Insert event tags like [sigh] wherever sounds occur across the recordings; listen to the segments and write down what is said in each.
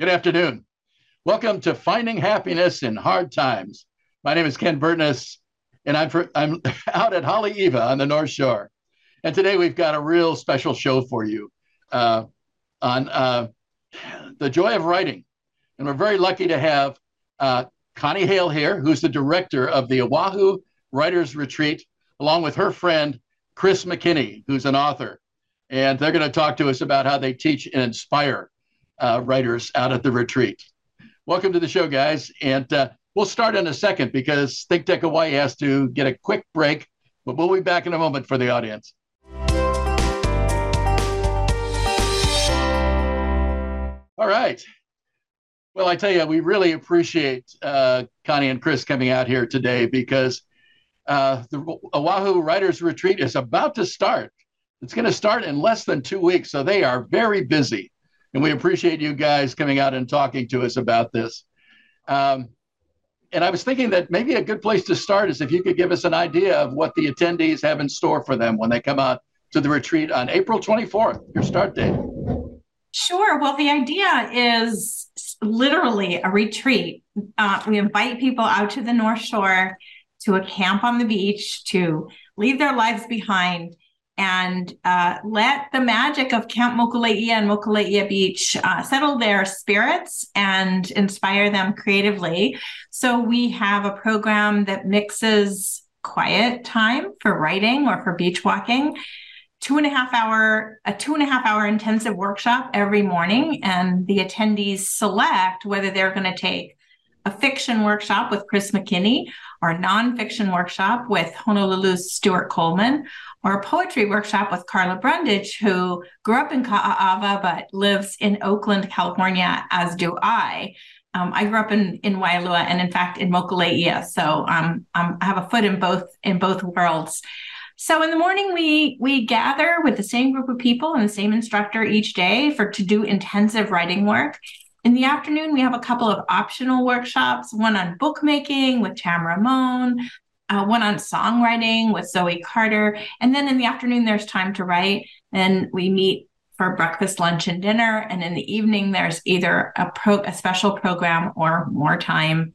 Good afternoon. Welcome to Finding Happiness in Hard Times. My name is Ken Burtness, and I'm, for, I'm [laughs] out at Holly Haleiwa on the North Shore. And today we've got a real special show for you uh, on uh, the joy of writing. And we're very lucky to have uh, Connie Hale here, who's the director of the Oahu Writers Retreat, along with her friend, Chris McKinney, who's an author. And they're going to talk to us about how they teach and inspire uh, writers out at the retreat. Welcome to the show, guys. And uh, we'll start in a second because Think Tech Hawaii has to get a quick break, but we'll be back in a moment for the audience. All right. Well, I tell you, we really appreciate uh, Connie and Chris coming out here today because uh, the Oahu Writers Retreat is about to start. It's going to start in less than two weeks, so they are very busy and we appreciate you guys coming out and talking to us about this. Um, and I was thinking that maybe a good place to start is if you could give us an idea of what the attendees have in store for them when they come out to the retreat on April 24th, your start date. Sure. Well, the idea is literally a retreat. Uh, we invite people out to the North Shore to a camp on the beach to leave their lives behind and uh, let the magic of Camp Mokuleia and Mokuleia Beach uh, settle their spirits and inspire them creatively. So we have a program that mixes quiet time for writing or for beach walking two and a half hour a two and a half hour intensive workshop every morning and the attendees select whether they're going to take a fiction workshop with chris mckinney or a nonfiction workshop with honolulu's stuart coleman or a poetry workshop with Carla Brundage, who grew up in Ka'ava but lives in Oakland, California, as do I. Um, I grew up in in Waialua and in fact in Mokuleia, so um, um, I have a foot in both in both worlds. So in the morning we we gather with the same group of people and the same instructor each day for to do intensive writing work. In the afternoon, we have a couple of optional workshops, one on bookmaking with Tam Ramon, uh, one on songwriting with Zoe Carter. And then in the afternoon, there's time to write. And we meet for breakfast, lunch, and dinner. And in the evening, there's either a, pro- a special program or more time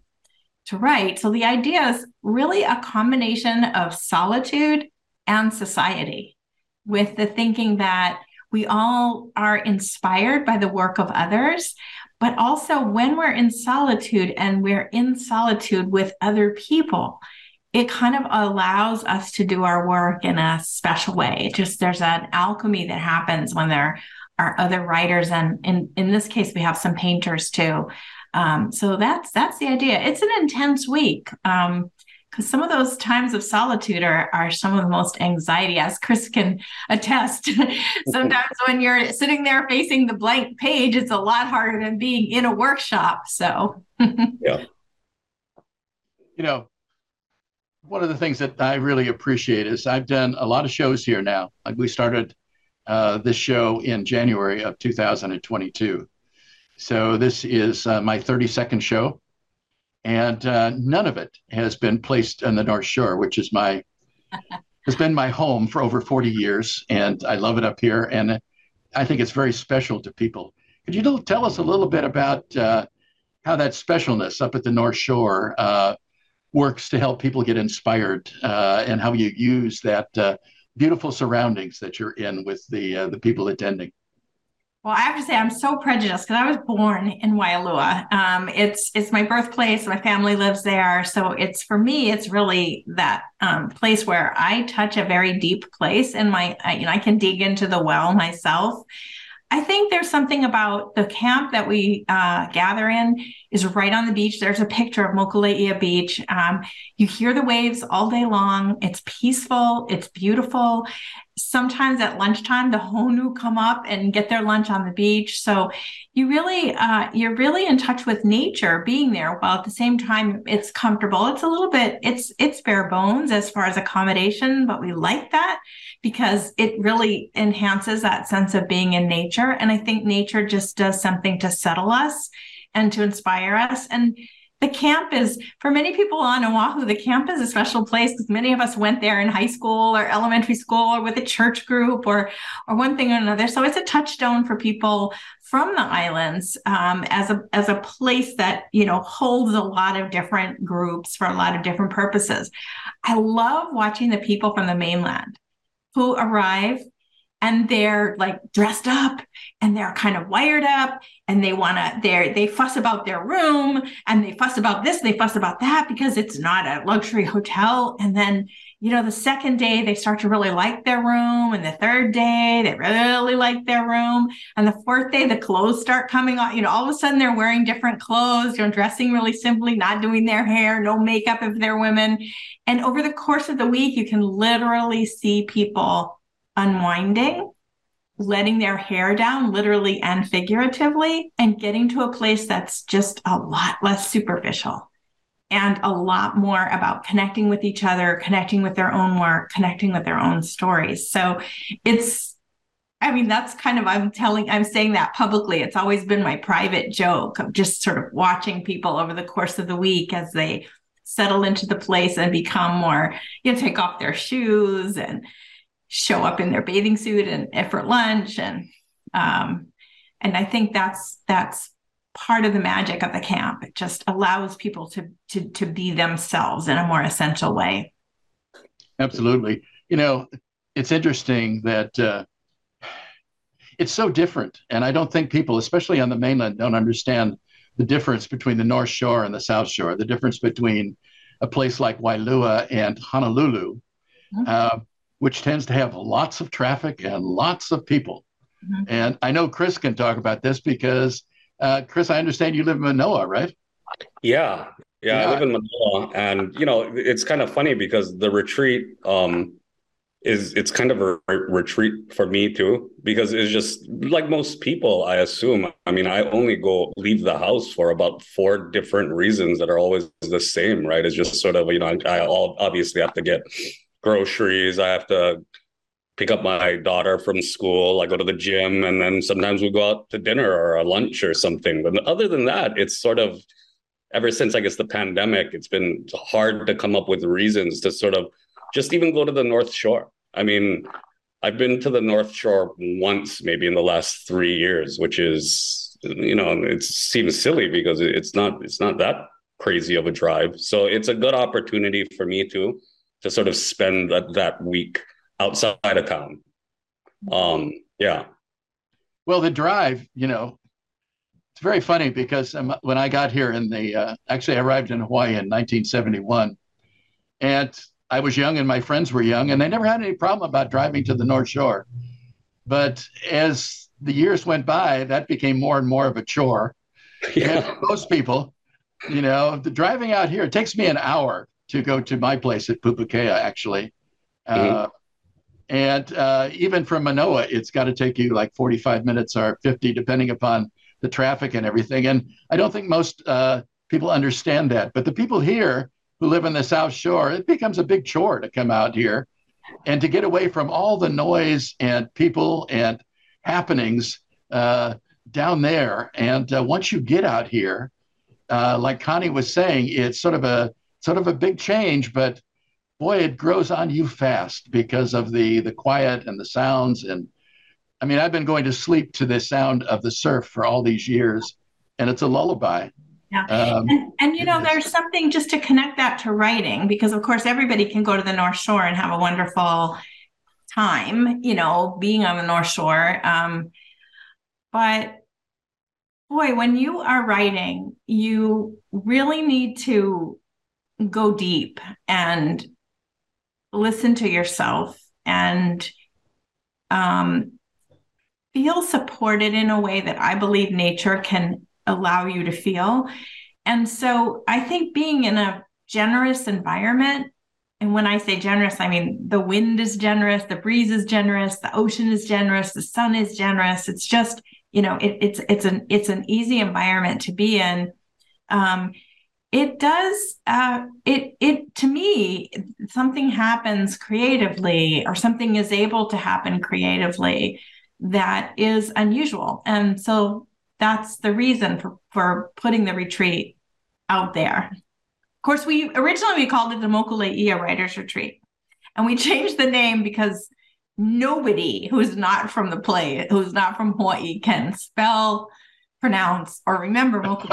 to write. So the idea is really a combination of solitude and society with the thinking that we all are inspired by the work of others, but also when we're in solitude and we're in solitude with other people, it kind of allows us to do our work in a special way. It just there's an alchemy that happens when there are other writers, and in in this case, we have some painters too. Um, so that's that's the idea. It's an intense week. Um, because some of those times of solitude are, are some of the most anxiety, as Chris can attest. [laughs] Sometimes when you're sitting there facing the blank page, it's a lot harder than being in a workshop. So, [laughs] yeah. You know, one of the things that I really appreciate is I've done a lot of shows here now. Like we started uh, this show in January of 2022. So this is uh, my 32nd show, and uh, none of it has been placed on the North Shore, which is my [laughs] has been my home for over 40 years, and I love it up here, and I think it's very special to people. Could you tell us a little bit about uh, how that specialness up at the North Shore uh, works to help people get inspired uh, and how you use that uh, beautiful surroundings that you're in with the uh, the people attending. Well, I have to say I'm so prejudiced because I was born in Waialua. Um, it's it's my birthplace. My family lives there, so it's for me. It's really that um, place where I touch a very deep place, and my I, you know I can dig into the well myself. I think there's something about the camp that we uh, gather in is right on the beach. There's a picture of Mokuleia Beach. Um, you hear the waves all day long. It's peaceful. It's beautiful sometimes at lunchtime the honu come up and get their lunch on the beach. So you really uh, you're really in touch with nature being there while at the same time it's comfortable. It's a little bit it's it's bare bones as far as accommodation but we like that because it really enhances that sense of being in nature. And i think nature just does something to settle us and to inspire us. And the camp is for many people on Oahu, the camp is a special place because many of us went there in high school or elementary school or with a church group or or one thing or another. So it's a touchstone for people from the islands um, as a as a place that you know holds a lot of different groups for a lot of different purposes. I love watching the people from the mainland who arrive and they're like dressed up and they're kind of wired up and they want to they they fuss about their room and they fuss about this they fuss about that because it's not a luxury hotel. And then you know the second day they start to really like their room and the third day they really like their room. And the fourth day the clothes start coming on you know all of a sudden they're wearing different clothes you know dressing really simply not doing their hair no makeup if they're women. And over the course of the week you can literally see people unwinding, letting their hair down, literally and figuratively, and getting to a place that's just a lot less superficial and a lot more about connecting with each other, connecting with their own work, connecting with their own stories. So it's, I mean, that's kind of, I'm telling, I'm saying that publicly. It's always been my private joke of just sort of watching people over the course of the week as they settle into the place and become more, you know, take off their shoes and show up in their bathing suit and for lunch and um, and I think that's that's part of the magic of the camp. It just allows people to to to be themselves in a more essential way. Absolutely. You know, it's interesting that uh, it's so different, and I don't think people, especially on the mainland, don't understand the difference between the North Shore and the South Shore. The difference between a place like Waialua and Honolulu. Mm-hmm. Uh, which tends to have lots of traffic and lots of people. Mm-hmm. And I know Chris can talk about this because, uh, Chris, I understand you live in Manoa, right? Yeah. Yeah, yeah. I live in Manoa, and you know it's kind of funny because the retreat um, is it's kind of a retreat for me too because it's just like most people i assume i mean i only go leave the house for about four different reasons that are always the same right it's just sort of you know i, I obviously have to get groceries. I have to pick up my daughter from school. I go to the gym, and then sometimes we go out to dinner or a lunch or something. But other than that, it's sort of ever since I guess the pandemic, it's been hard to come up with reasons to sort of just even go to the North Shore. I mean, I've been to the North Shore once, maybe in the last three years, which is you know it seems silly because it's not it's not that crazy of a drive. So it's a good opportunity for me too to sort of spend that, that week outside of town. Um, yeah. Well, the drive, you know, it's very funny because when I got here in the, uh, actually, I arrived in Hawaii in 1971, and I was young and my friends were young, and they never had any problem about driving to the North Shore. But as the years went by, that became more and more of a chore. [laughs] Yeah. And most people, you know, the driving out here, it takes me an hour to go to my place at Pupukea, actually. Mm-hmm. Uh, and uh, even from Manoa, it's got to take you like 45 minutes or 50, depending upon the traffic and everything. And I don't think most uh, people understand that. But the people here who live in the South Shore, it becomes a big chore to come out here and to get away from all the noise and people and happenings uh, down there. And uh, once you get out here, uh, like Connie was saying, it's sort of a sort of a big change, but boy, it grows on you fast because of the the quiet and the sounds. And I mean, I've been going to sleep to the sound of the surf for all these years, and it's a lullaby. Yeah. Um, and, and, you know, there's something just to connect that to writing, because of course, everybody can go to the North Shore and have a wonderful time, you know, being on the North Shore. Um, but boy, when you are writing, you really need to go deep and listen to yourself and um, feel supported in a way that I believe nature can allow you to feel. And so I think being in a generous environment, and when I say generous, I mean the wind is generous, the breeze is generous, the ocean is generous, the sun is generous. It's just, you know, it, it's it's an it's an easy environment to be in. Um, it does uh, it it to me something happens creatively or something is able to happen creatively that is unusual and so that's the reason for for putting the retreat out there. Of course, we originally we called it the Mokuleia Writers Retreat, and we [laughs] changed the name because nobody who's not from the play, who's not from Hawaii, can spell, pronounce, or remember [laughs] [laughs] so it's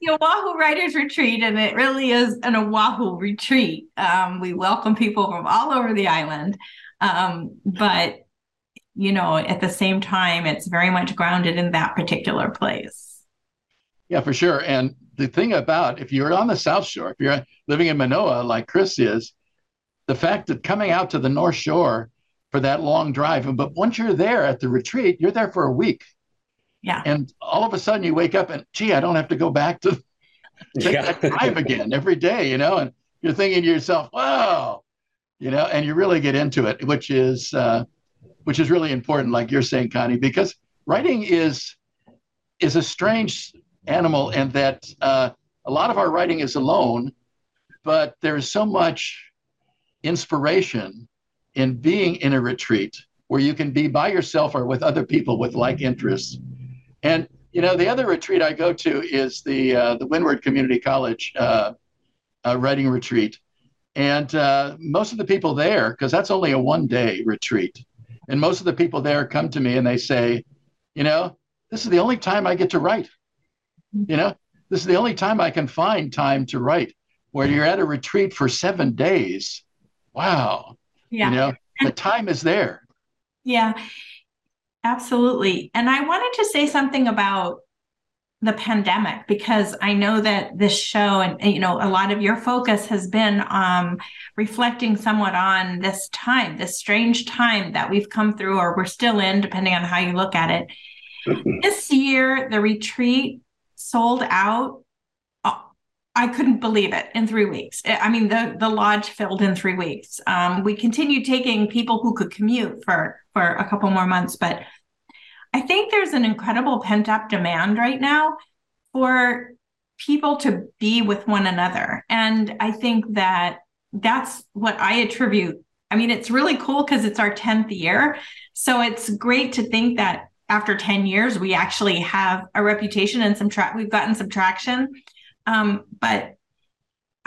the Oahu Writers Retreat, and it really is an Oahu retreat. Um, we welcome people from all over the island, um, but you know, at the same time, it's very much grounded in that particular place. Yeah, for sure. And the thing about if you're on the South Shore, if you're living in Manoa like Chris is, the fact that coming out to the North Shore for that long drive, And but once you're there at the retreat, you're there for a week. Yeah. And all of a sudden you wake up and, gee, I don't have to go back to [laughs] take yeah. that drive again every day, you know, and you're thinking to yourself, wow, you know, and you really get into it, which is, uh, which is really important, like you're saying, Connie, because writing is is a strange animal, and that uh, a lot of our writing is alone, but there's so much inspiration in being in a retreat where you can be by yourself or with other people with like interests. And you know, the other retreat I go to is the uh, the Windward Community College uh, uh, writing retreat, and uh, most of the people there, because that's only a one day retreat, and most of the people there come to me and they say, you know, this is the only time I get to write. You know, this is the only time I can find time to write. Where you're at a retreat for seven days. Wow. Yeah. You know, the time is there. Yeah, absolutely. And I wanted to say something about the pandemic because I know that this show and you know a lot of your focus has been um, reflecting somewhat on this time, this strange time that we've come through or we're still in, depending on how you look at it. [clears throat] this year, the retreat sold out. I couldn't believe it in three weeks. I mean, the the lodge filled in three weeks. Um, we continued taking people who could commute for for a couple more months, but I think there's an incredible pent up demand right now for people to be with one another. And I think that that's what I attribute. I mean, it's really cool because it's our 10th year. So it's great to think that after 10 years, we actually have a reputation and some track, we've gotten some traction. Um, but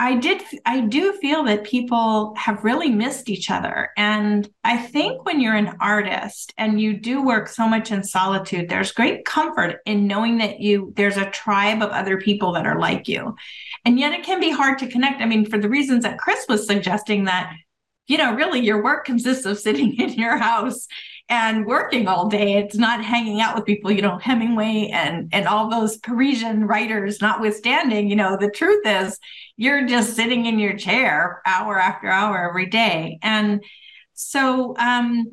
I did I do feel that people have really missed each other and I think when you're an artist and you do work so much in solitude there's great comfort in knowing that you there's a tribe of other people that are like you. And yet it can be hard to connect. I mean for the reasons that Chris was suggesting that you know really your work consists of sitting [laughs] in your house and working all day. It's not hanging out with people, you know, Hemingway and and all those Parisian writers notwithstanding, you know, the truth is you're just sitting in your chair hour after hour every day. And so um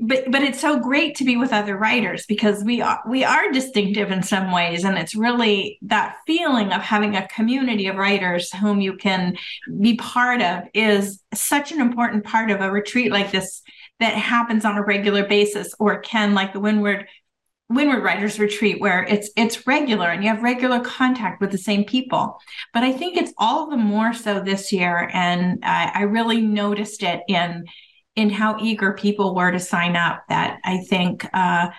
but but it's so great to be with other writers because we are we are distinctive in some ways and it's really that feeling of having a community of writers whom you can be part of is such an important part of a retreat like this that happens on a regular basis or can like the windward windward writers retreat where it's it's regular and you have regular contact with the same people. But i think it's all the more so this year and I, I really noticed it in in how eager people were to sign up that i think uh,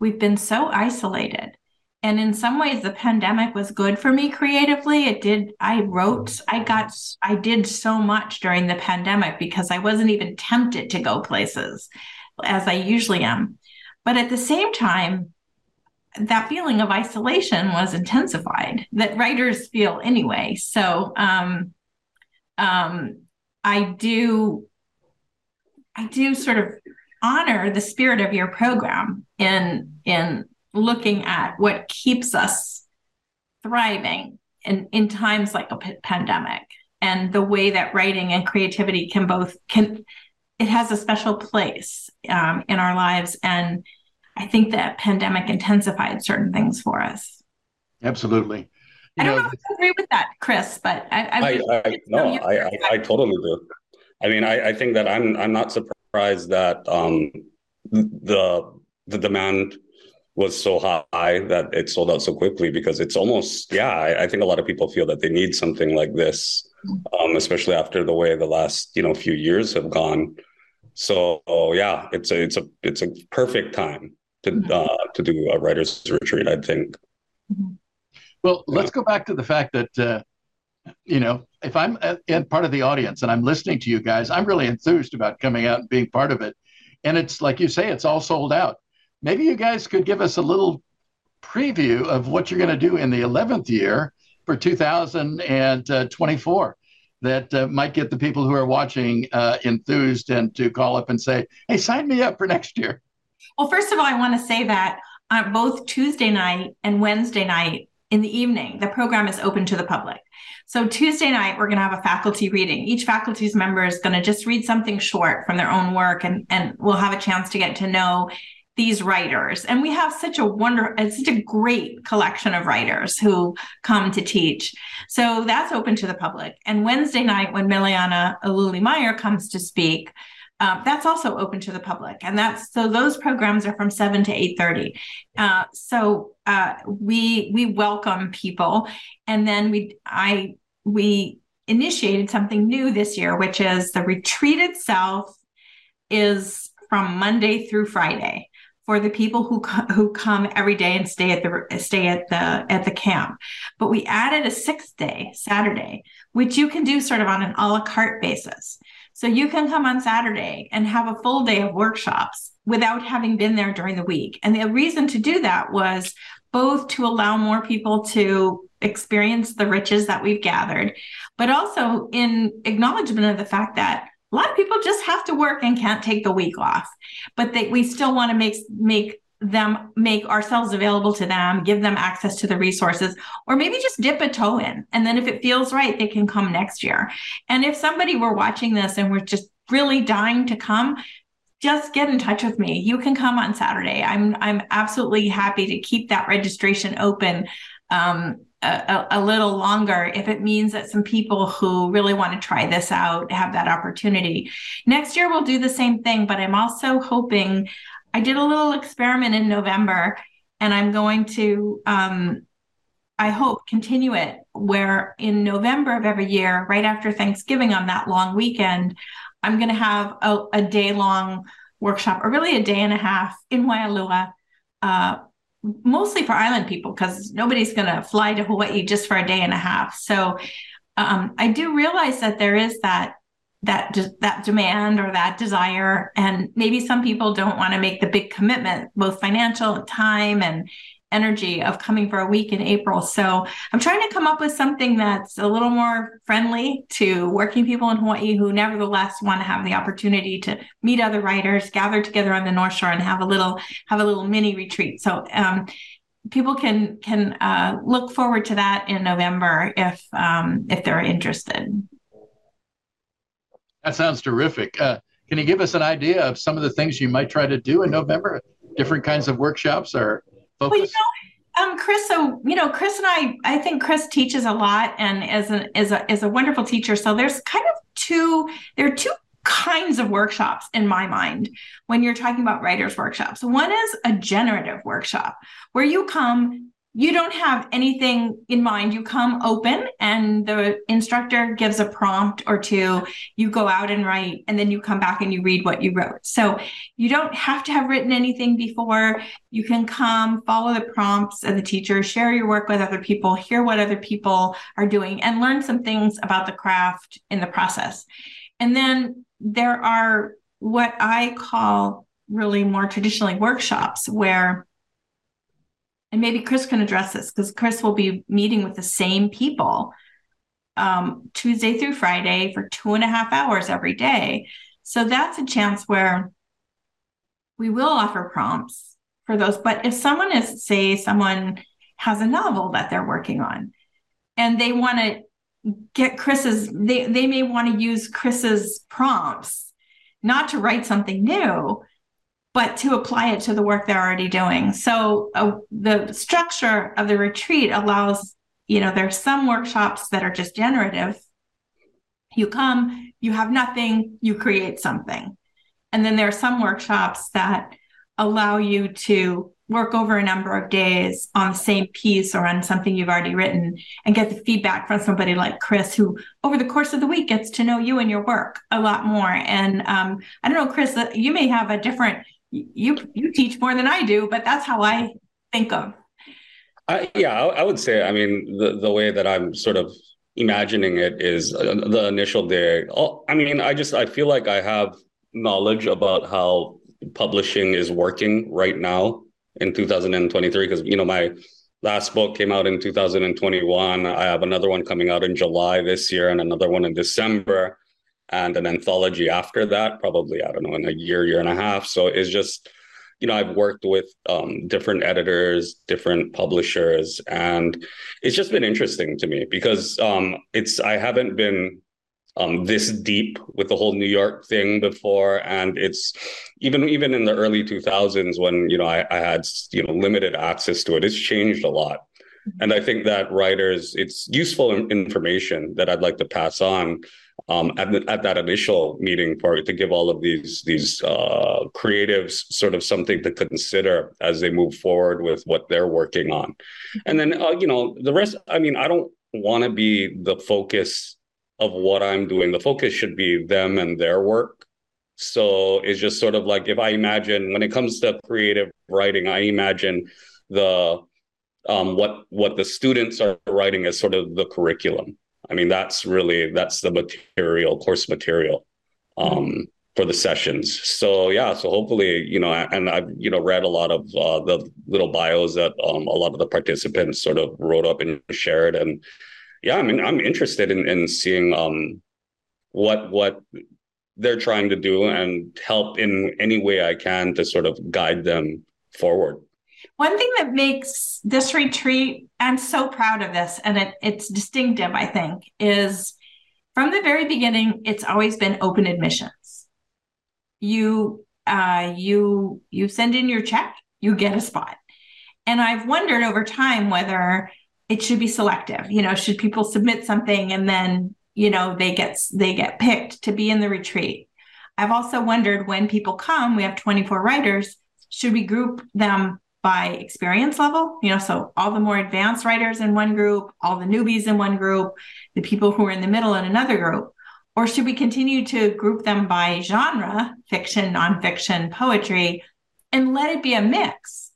we've been so isolated and in some ways the pandemic was good for me creatively. It did i wrote i got i did so much during the pandemic because i wasn't even tempted to go places as i usually am. But at the same time that feeling of isolation was intensified that writers feel anyway. So um um i do i do sort of honor the spirit of your program in in looking at what keeps us thriving in, in times like a p- pandemic. And the way that writing and creativity can both can it has a special place um, in our lives. And i think that pandemic intensified certain things for us. Absolutely. You I don't know, know if you agree with that, Chris, but I, I, I, I no, I, I, I, totally do. I mean, I, I think that I'm I'm not surprised that um, the the demand was so high that it sold out so quickly because it's almost yeah I, I, think a lot of people feel that they need something like this um, especially after the way the last you know few years have gone so yeah it's a it's a it's a perfect time to mm-hmm. uh, to do a writers retreat i think Mm-hmm. Well, let's go back to the fact that, uh, you know, if I'm in part of the audience and I'm listening to you guys, I'm really enthused about coming out and being part of it. And it's like you say, it's all sold out. Maybe you guys could give us a little preview of what you're going to do in the 11th year for 2024 that uh, might get the people who are watching uh, enthused and to call up and say, hey, sign me up for next year. Well, first of all, I want to say that uh, both Tuesday night and Wednesday night in the evening, the program is open to the public. So Tuesday night, we're going to have a faculty reading. Each faculty's member is going to just read something short from their own work, and, and we'll have a chance to get to know these writers. And we have such a wonder, such a great collection of writers who come to teach. So that's open to the public. And Wednesday night, when Manulani Aluli Meyer comes to speak, uh, that's also open to the public, and that's so those programs are from seven to eight thirty. Uh, so uh, we we welcome people, and then we I we initiated something new this year, which is the retreat itself is from Monday through Friday for the people who who come every day and stay at the stay at the at the camp. But we added a sixth day, Saturday, which you can do sort of on an a la carte basis. So you can come on Saturday and have a full day of workshops without having been there during the week. And the reason to do that was both to allow more people to experience the riches that we've gathered, but also in acknowledgement of the fact that a lot of people just have to work and can't take the week off but they, we still want to make make them make ourselves available to them give them access to the resources or maybe just dip a toe in. And then if it feels right they can come next year. And if somebody were watching this and we're just really dying to come just get in touch with me. You can come on saturday. I'm i'm absolutely happy to keep that registration open um, a, a, little longer if it means that some people who really want to try this out have that opportunity. Next year, we'll do the same thing, but I'm also hoping I did a little experiment in November and I'm going to, um, I hope, continue it where in November of every year, right after Thanksgiving on that long weekend, I'm going to have a, a day long workshop or really a day and a half in Waialua. Uh, mostly for island people because nobody's going to fly to Hawaii just for a day and a half. So um, I do realize that there is that that that demand or that desire, and maybe some people don't want to make the big commitment, both financial time and energy of coming for a week in April. So I'm trying to come up with something that's a little more friendly to working people in Hawaii who nevertheless want to have the opportunity to meet other writers, gather together on the North Shore and have a little have a little mini retreat. So um, people can can uh, look forward to that in November if um, if they're interested. That sounds terrific. Uh, can you give us an idea of some of the things you might try to do in November? Different kinds of workshops or focus? Well, you know, um, Chris. So you know, Chris and I. I think Chris teaches a lot and is a is a is a wonderful teacher. So there's kind of two. There are two kinds of workshops in my mind when you're talking about writers workshops. One is a generative workshop where you come you don't have anything in mind. You come open and the instructor gives a prompt or two. You go out and write, and then you come back and you read what you wrote. So you don't have to have written anything before. You can come, follow the prompts of the teacher, share your work with other people, hear what other people are doing, and learn some things about the craft in the process. And then there are what I call really more traditionally workshops where and maybe Chris can address this because Chris will be meeting with the same people um, Tuesday through Friday for two and a half hours every day. So that's a chance where we will offer prompts for those. But if someone is, say, someone has a novel that they're working on and they want to get Chris's, they, they may want to use Chris's prompts, not to write something new, but to apply it to the work they're already doing. So uh, the structure of the retreat allows, you know, there's some workshops that are just generative. You come, you have nothing, you create something. And then there are some workshops that allow you to work over a number of days on the same piece or on something you've already written and get the feedback from somebody like Chris, who over the course of the week gets to know you and your work a lot more. And um, I don't know, Chris, you may have a different you you teach more than I do, but that's how I think of. I, yeah, I, I, would say. I mean, the the way that I'm sort of imagining it is uh, the initial day. Oh, I mean, I just I feel like I have knowledge about how publishing is working right now in 2023 because you know my last book came out in 2021. I have another one coming out in July this year and another one in December and an anthology after that, probably, I don't know, in a year, year and a half. So it's just, you know, I've worked with um, different editors, different publishers, and it's just been interesting to me because um, it's, I haven't been um, this deep with the whole New York thing before, and it's even even in the early 2000s when you know I, I had you know limited access to it. It's changed a lot, and I think that writers, it's useful information that I'd like to pass on um, at, the, at that initial meeting for to give all of these these uh, creatives sort of something to consider as they move forward with what they're working on, and then uh, you know the rest. I mean, I don't want to be the focus of what I'm doing. The focus should be them and their work. So it's just sort of like if I imagine when it comes to creative writing, I imagine the um, what what the students are writing as sort of the curriculum. I mean, that's really that's the material, course material um, for the sessions. So yeah, so hopefully, you know, and I've you know read a lot of uh, the little bios that um, a lot of the participants sort of wrote up and shared, and yeah, I mean, I'm interested in, in seeing um, what what they're trying to do and help in any way I can to sort of guide them forward. One thing that makes this retreat, I'm so proud of this, and it, it's distinctive, I think, is from the very beginning, it's always been open admissions. You uh, you you send in your check, you get a spot. And I've wondered over time whether it should be selective you know should people submit something and then you know they get they get picked to be in the retreat i've also wondered when people come we have 24 writers should we group them by experience level you know so all the more advanced writers in one group all the newbies in one group the people who are in the middle in another group or should we continue to group them by genre fiction nonfiction poetry and let it be a mix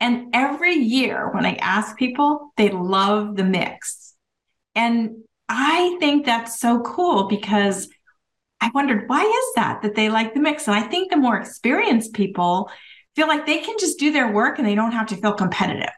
and every year when I ask people, they love the mix. And I think that's so cool because I wondered why is that that they like the mix? And I think the more experienced people feel like they can just do their work and they don't have to feel competitive.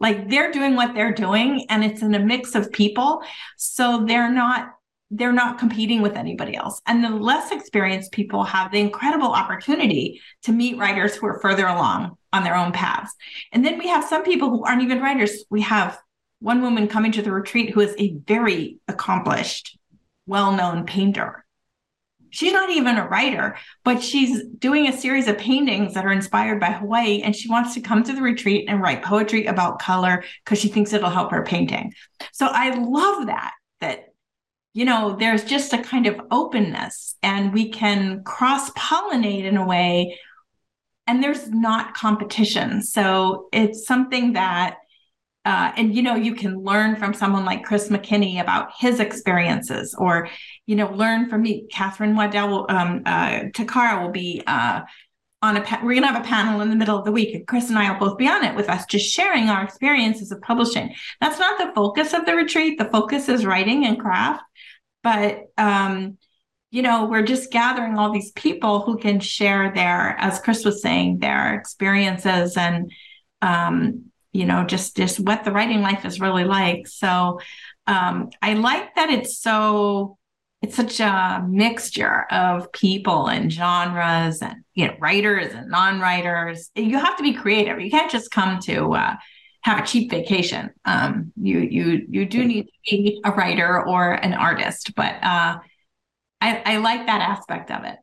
Like they're doing what they're doing and it's in a mix of people. So they're not they're not competing with anybody else. And the less experienced people have the incredible opportunity to meet writers who are further along on their own paths. And then we have some people who aren't even writers. We have one woman coming to the retreat who is a very accomplished, well known painter. She's not even a writer, but she's doing a series of paintings that are inspired by Hawaii. And she wants to come to the retreat and write poetry about color because she thinks it'll help her painting. So I love that, that you know, there's just a kind of openness and we can cross pollinate in a way and there's not competition. So it's something that, uh, and you know, you can learn from someone like Chris McKinney about his experiences, or you know, learn from me. Catherine Waddell, will, um, uh, Takara will be uh, on a. Pa- we're gonna have a panel in the middle of the week, and Chris and I will both be on it with us, just sharing our experiences of publishing. That's not the focus of the retreat. The focus is writing and craft, but um, you know, we're just gathering all these people who can share their, as Chris was saying, their experiences and, um, you know, just just what the writing life is really like. So um, I like that it's so it's such a mixture of people and genres and you know writers and non-writers. You have to be creative. You can't just come to uh, have a cheap vacation. Um, you you you do need to be a writer or an artist, but uh, I, I like that aspect of it.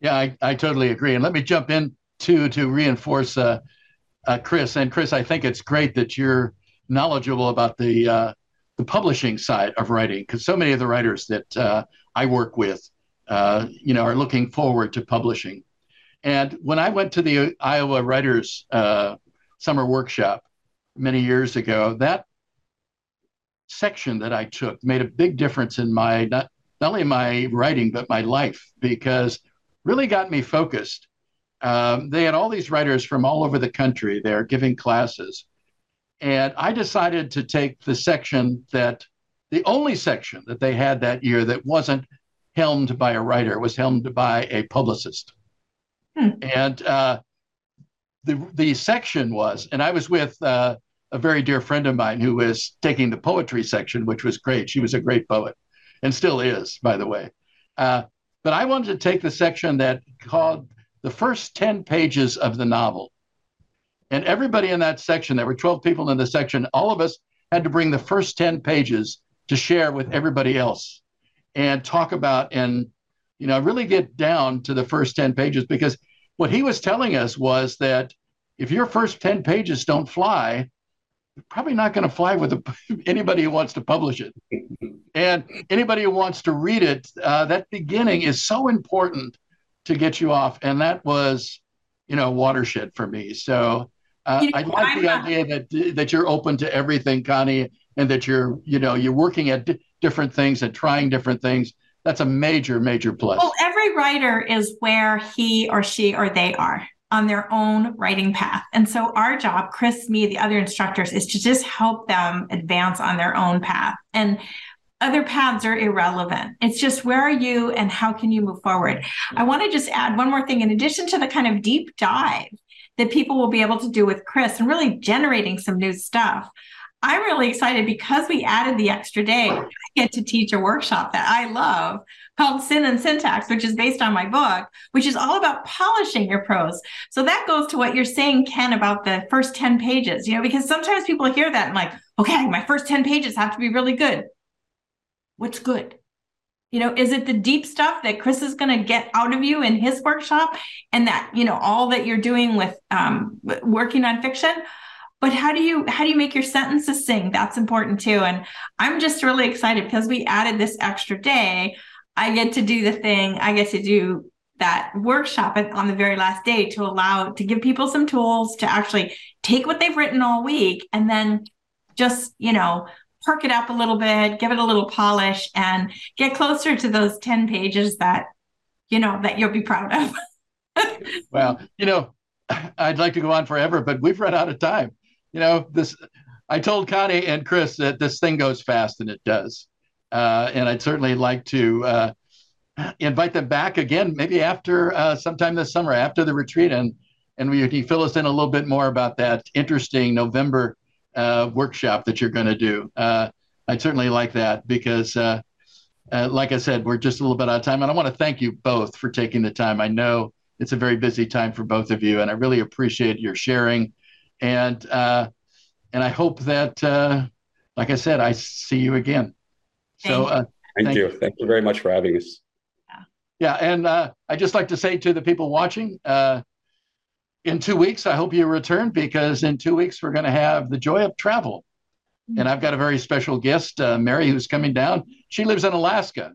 Yeah, I, I totally agree. And let me jump in too to reinforce uh, uh, Chris. And Chris, I think it's great that you're knowledgeable about the uh, the publishing side of writing, because so many of the writers that uh, I work with, uh, you know, are looking forward to publishing. And when I went to the Iowa Writers uh, Summer Workshop many years ago, that section that I took made a big difference in my not not only my writing but my life because really got me focused. Um, they had all these writers from all over the country there giving classes, And I decided to take the section that, the only section that they had that year that wasn't helmed by a writer, was helmed by a publicist. Hmm. And uh, the, the section was, and I was with uh, a very dear friend of mine who was taking the poetry section, which was great. She was a great poet and still is, by the way. Uh, but I wanted to take the section that called the first 10 pages of the novel. And everybody in that section, there were 12 people in the section, all of us had to bring the first 10 pages to share with everybody else and talk about and you know really get down to the first 10 pages because what he was telling us was that if your first 10 pages don't fly you're probably not going to fly with a, [laughs] anybody who wants to publish it. and anybody who wants to read it, uh, that beginning is so important to get you off. And that was, you know, watershed for me. So uh, you know, I like I'm the not... idea that that you're open to everything, Connie, and that you're, you know, you're working at d- different things and trying different things. That's a major, major plus. Well, every writer is where he or she or they are on their own writing path. And so our job, Chris, me, the other instructors, is to just help them advance on their own path. And other paths are irrelevant. It's just where are you and how can you move forward? I want to just add one more thing in addition to the kind of deep dive that people will be able to do with Chris and really generating some new stuff. I'm really excited because we added the extra day. I get to teach a workshop that I love called Sin and Syntax, which is based on my book, which is all about polishing your prose. So that goes to what you're saying, Ken, about the first 10 pages, you know, because sometimes people hear that and like, okay, my first 10 pages have to be really good. What's good? You know, is it the deep stuff that Chris is going to get out of you in his workshop and that, you know, all that you're doing with um, working on fiction? but how do you how do you make your sentences sing? That's important too. And i'm just really excited because we added this extra day. I get to do the thing. I get to do that workshop on the very last day to allow to give people some tools to actually take what they've written all week and then just you know perk it up a little bit give it a little polish and get closer to those 10 pages that you know that you'll be proud of [laughs] well you know i'd like to go on forever but we've run out of time you know, this. I told Connie and Chris that this thing goes fast, and it does. Uh, and I'd certainly like to uh, invite them back again, maybe after uh, sometime this summer, after the retreat, and and we you fill us in a little bit more about that interesting November uh, workshop that you're going to do. Uh, I'd certainly like that because, uh, like I said, we're just a little bit out of time, and I want to thank you both for taking the time. I know it's a very busy time for both of you, and I really appreciate your sharing and uh, and I hope that, uh, like I said, I see you again. So uh, thank, thank you. you. thank you very much for having us. Yeah, yeah and uh, I just like to say to the people watching, uh, in two weeks, I hope you return because in two weeks we're going to have the joy of travel, mm-hmm. and I've got a very special guest, uh, Mary, who's coming down. She lives in Alaska,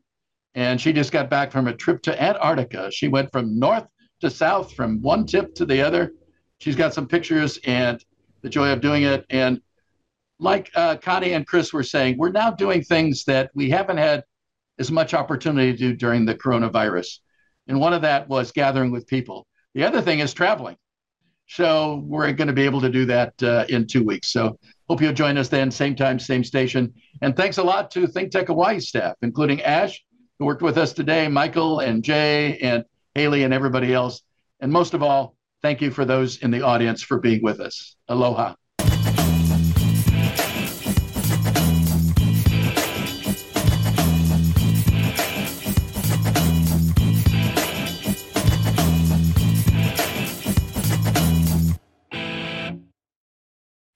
and she just got back from a trip to Antarctica. She went from north to south, from one tip to the other she's got some pictures and the joy of doing it. And like uh, Connie and Chris were saying, we're now doing things that we haven't had as much opportunity to do during the coronavirus. And one of that was gathering with people. The other thing is traveling. So we're going to be able to do that uh, in two weeks. So hope you'll join us then, same time, same station. And thanks a lot to Think Tech Hawaii staff, including Ash, who worked with us today, Michael and Jay and Haley and everybody else. And most of all, Thank you for those in the audience for being with us. Aloha.